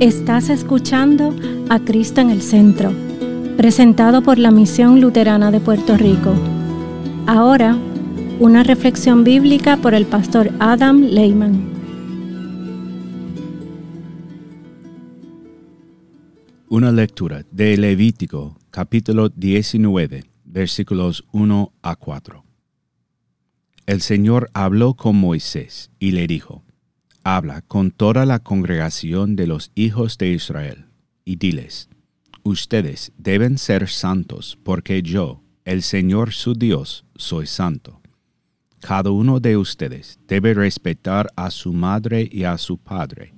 Estás escuchando a Cristo en el Centro, presentado por la Misión Luterana de Puerto Rico. Ahora, una reflexión bíblica por el pastor Adam Lehman. Una lectura de Levítico capítulo 19 versículos 1 a 4. El Señor habló con Moisés y le dijo, Habla con toda la congregación de los hijos de Israel, y diles, Ustedes deben ser santos, porque yo, el Señor su Dios, soy santo. Cada uno de ustedes debe respetar a su madre y a su padre,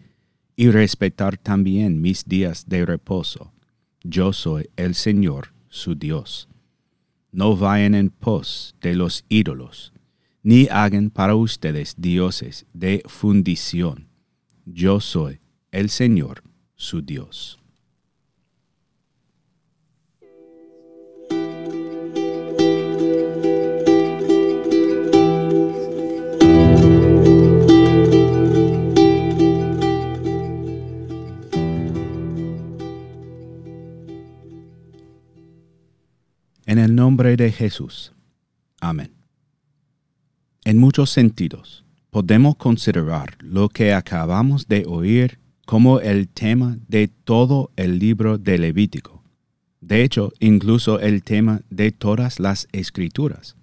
y respetar también mis días de reposo. Yo soy el Señor su Dios. No vayan en pos de los ídolos ni hagan para ustedes dioses de fundición. Yo soy el Señor, su Dios. En el nombre de Jesús. Amén. En muchos sentidos, podemos considerar lo que acabamos de oír como el tema de todo el libro de Levítico. De hecho, incluso el tema de todas las escrituras.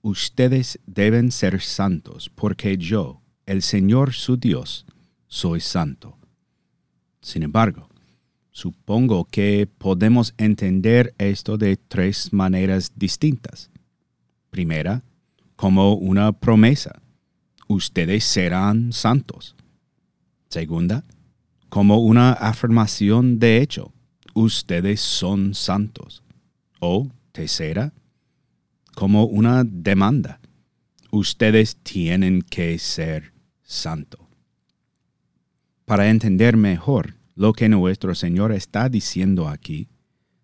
Ustedes deben ser santos porque yo, el Señor su Dios, soy santo. Sin embargo, supongo que podemos entender esto de tres maneras distintas. Primera, como una promesa. Ustedes serán santos. Segunda, como una afirmación de hecho. Ustedes son santos. O tercera, como una demanda. Ustedes tienen que ser santos. Para entender mejor lo que nuestro Señor está diciendo aquí,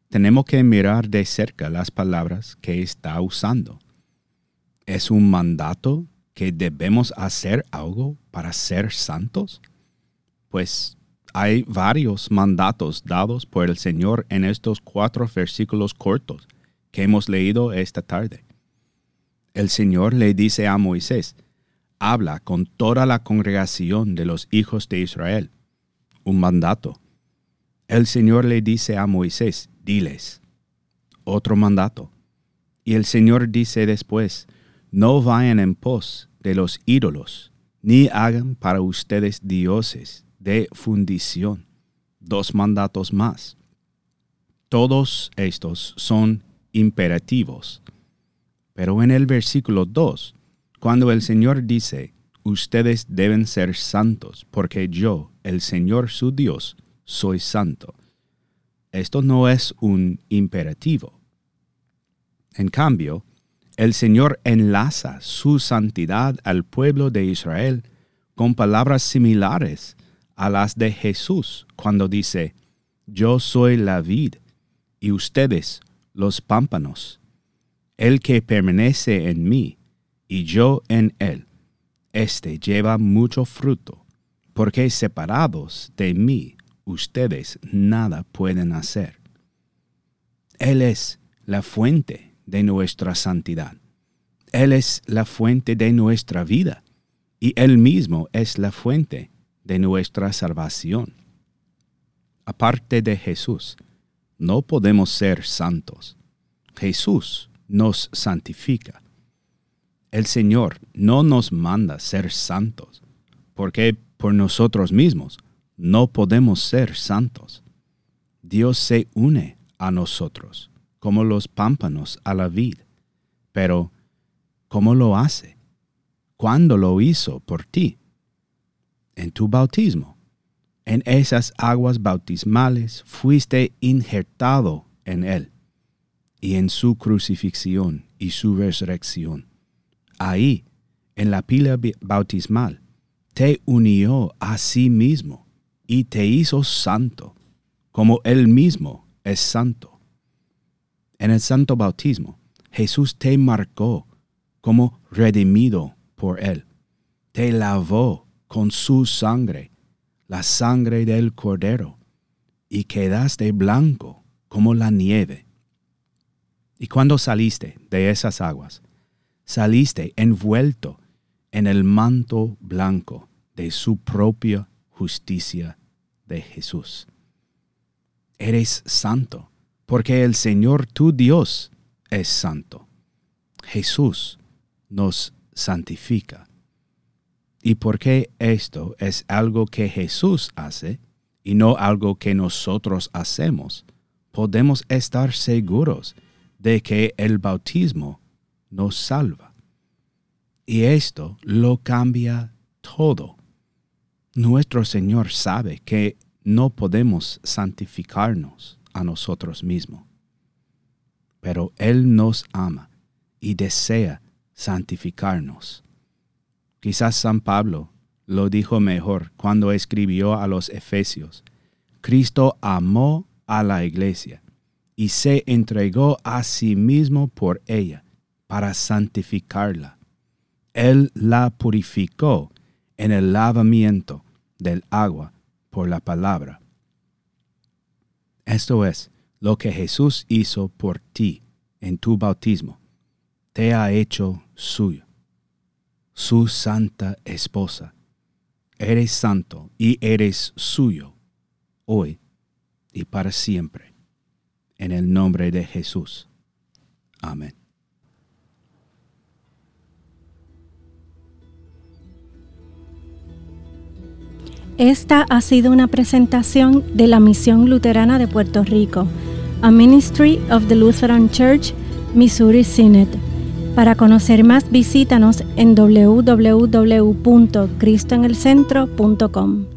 tenemos que mirar de cerca las palabras que está usando es un mandato que debemos hacer algo para ser santos? Pues hay varios mandatos dados por el Señor en estos cuatro versículos cortos que hemos leído esta tarde. El Señor le dice a Moisés, habla con toda la congregación de los hijos de Israel. Un mandato. El Señor le dice a Moisés, diles. Otro mandato. Y el Señor dice después, no vayan en pos de los ídolos, ni hagan para ustedes dioses de fundición. Dos mandatos más. Todos estos son imperativos. Pero en el versículo 2, cuando el Señor dice, ustedes deben ser santos, porque yo, el Señor su Dios, soy santo. Esto no es un imperativo. En cambio, el Señor enlaza su santidad al pueblo de Israel con palabras similares a las de Jesús cuando dice, Yo soy la vid y ustedes los pámpanos. El que permanece en mí y yo en él, éste lleva mucho fruto, porque separados de mí ustedes nada pueden hacer. Él es la fuente de nuestra santidad. Él es la fuente de nuestra vida y Él mismo es la fuente de nuestra salvación. Aparte de Jesús, no podemos ser santos. Jesús nos santifica. El Señor no nos manda ser santos, porque por nosotros mismos no podemos ser santos. Dios se une a nosotros como los pámpanos a la vid. Pero, ¿cómo lo hace? ¿Cuándo lo hizo por ti? En tu bautismo. En esas aguas bautismales fuiste injertado en Él y en su crucifixión y su resurrección. Ahí, en la pila bautismal, te unió a sí mismo y te hizo santo, como Él mismo es santo. En el santo bautismo, Jesús te marcó como redimido por Él. Te lavó con su sangre, la sangre del cordero, y quedaste blanco como la nieve. Y cuando saliste de esas aguas, saliste envuelto en el manto blanco de su propia justicia de Jesús. Eres santo, porque el Señor tu Dios es santo. Jesús nos santifica. Y porque esto es algo que Jesús hace y no algo que nosotros hacemos, podemos estar seguros de que el bautismo nos salva. Y esto lo cambia todo. Nuestro Señor sabe que no podemos santificarnos a nosotros mismos, pero Él nos ama y desea santificarnos. Quizás San Pablo lo dijo mejor cuando escribió a los Efesios. Cristo amó a la iglesia y se entregó a sí mismo por ella para santificarla. Él la purificó en el lavamiento del agua por la palabra. Esto es lo que Jesús hizo por ti en tu bautismo. Te ha hecho suyo, su santa esposa. Eres santo y eres suyo hoy y para siempre en el nombre de Jesús. Amén. Esta ha sido una presentación de la Misión Luterana de Puerto Rico, a Ministry of the Lutheran Church, Missouri Synod. Para conocer más, visítanos en www.cristoenelcentro.com.